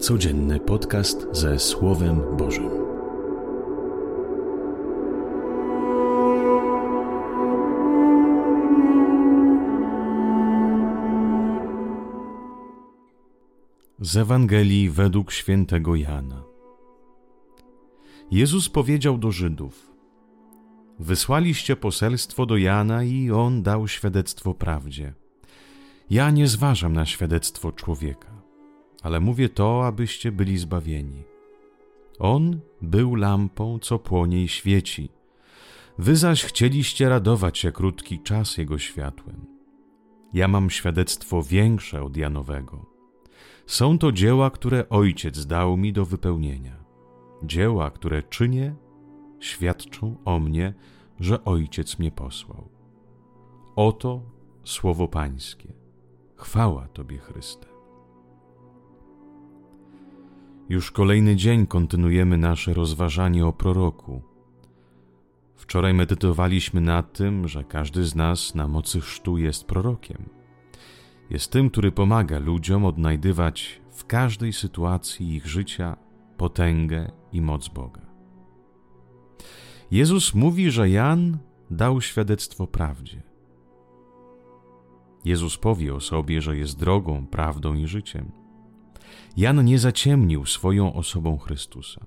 Codzienny podcast ze Słowem Bożym. Z Ewangelii według świętego Jana. Jezus powiedział do Żydów: Wysłaliście poselstwo do Jana i on dał świadectwo prawdzie. Ja nie zważam na świadectwo człowieka, ale mówię to, abyście byli zbawieni. On był lampą, co płonie i świeci. Wy zaś chcieliście radować się krótki czas jego światłem. Ja mam świadectwo większe od Janowego. Są to dzieła, które Ojciec dał mi do wypełnienia. Dzieła, które czynię, świadczą o mnie, że Ojciec mnie posłał. Oto słowo Pańskie. Chwała Tobie, Chryste. Już kolejny dzień kontynuujemy nasze rozważanie o proroku. Wczoraj medytowaliśmy nad tym, że każdy z nas na mocy chrztu jest prorokiem. Jest tym, który pomaga ludziom odnajdywać w każdej sytuacji ich życia potęgę i moc Boga. Jezus mówi, że Jan dał świadectwo prawdzie. Jezus powie o sobie, że jest drogą, prawdą i życiem. Jan nie zaciemnił swoją osobą Chrystusa.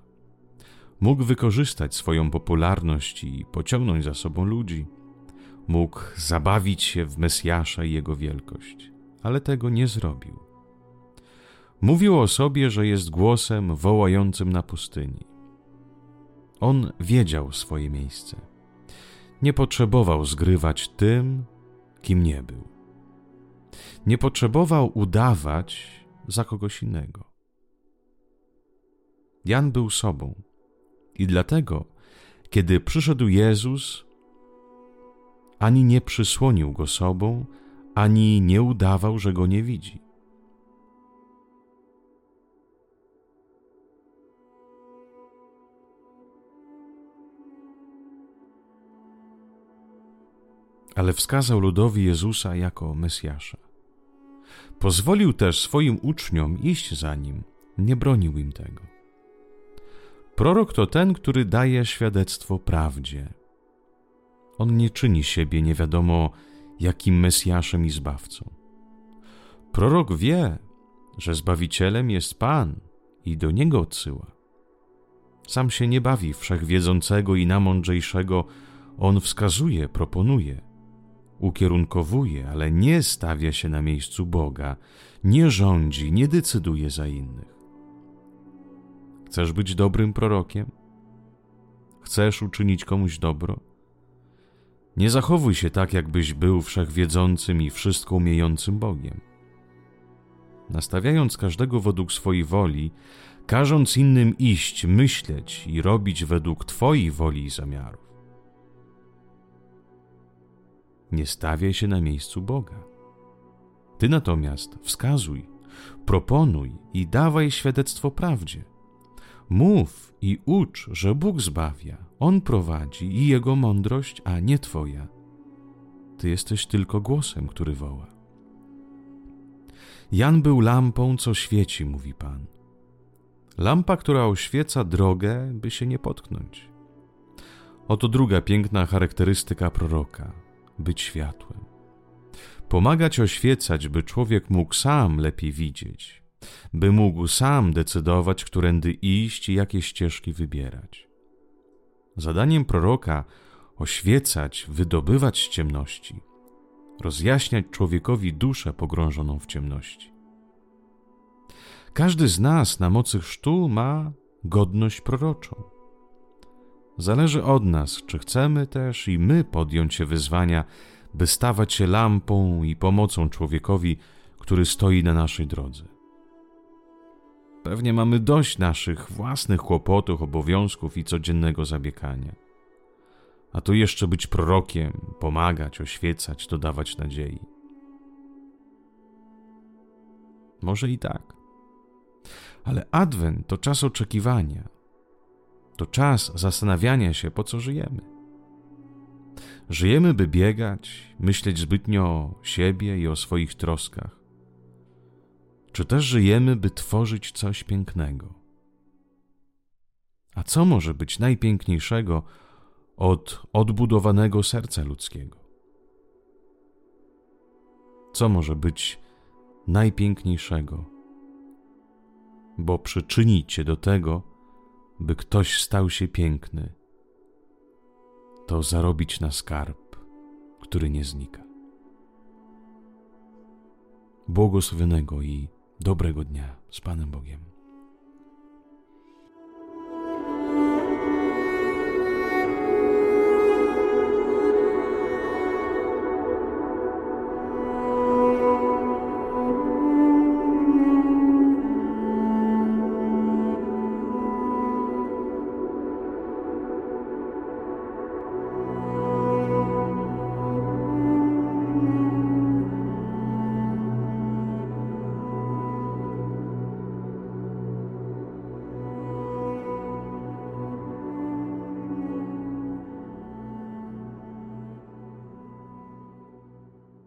Mógł wykorzystać swoją popularność i pociągnąć za sobą ludzi. Mógł zabawić się w Mesjasza i jego wielkość, ale tego nie zrobił. Mówił o sobie, że jest głosem wołającym na pustyni. On wiedział swoje miejsce. Nie potrzebował zgrywać tym, kim nie był. Nie potrzebował udawać za kogoś innego. Jan był sobą i dlatego, kiedy przyszedł Jezus, ani nie przysłonił go sobą, ani nie udawał, że go nie widzi. ale wskazał ludowi Jezusa jako Mesjasza. Pozwolił też swoim uczniom iść za nim, nie bronił im tego. Prorok to ten, który daje świadectwo prawdzie. On nie czyni siebie nie wiadomo jakim Mesjaszem i Zbawcą. Prorok wie, że Zbawicielem jest Pan i do Niego odsyła. Sam się nie bawi wszechwiedzącego i namądrzejszego, on wskazuje, proponuje – ukierunkowuje, ale nie stawia się na miejscu Boga, nie rządzi, nie decyduje za innych. Chcesz być dobrym prorokiem? Chcesz uczynić komuś dobro? Nie zachowuj się tak, jakbyś był wszechwiedzącym i wszystko umiejącym Bogiem. Nastawiając każdego według swojej woli, każąc innym iść, myśleć i robić według Twojej woli i zamiarów nie stawiaj się na miejscu Boga. Ty natomiast wskazuj, proponuj i dawaj świadectwo prawdzie. Mów i ucz, że Bóg zbawia, On prowadzi i Jego mądrość, a nie Twoja. Ty jesteś tylko głosem, który woła. Jan był lampą, co świeci, mówi Pan. Lampa, która oświeca drogę, by się nie potknąć. Oto druga piękna charakterystyka proroka być światłem. Pomagać oświecać, by człowiek mógł sam lepiej widzieć, by mógł sam decydować, którędy iść i jakie ścieżki wybierać. Zadaniem proroka oświecać, wydobywać z ciemności, rozjaśniać człowiekowi duszę pogrążoną w ciemności. Każdy z nas na mocy chrztu ma godność proroczą. Zależy od nas, czy chcemy też i my podjąć się wyzwania, by stawać się lampą i pomocą człowiekowi, który stoi na naszej drodze. Pewnie mamy dość naszych własnych kłopotów, obowiązków i codziennego zabiegania. A tu jeszcze być prorokiem, pomagać, oświecać, dodawać nadziei. Może i tak. Ale Adwent to czas oczekiwania to czas zastanawiania się, po co żyjemy. Żyjemy, by biegać, myśleć zbytnio o siebie i o swoich troskach. czy też żyjemy, by tworzyć coś pięknego? A co może być najpiękniejszego od odbudowanego serca ludzkiego? Co może być najpiękniejszego? Bo przyczynić się do tego, by ktoś stał się piękny, to zarobić na skarb, który nie znika. Błogosławionego i dobrego dnia z Panem Bogiem.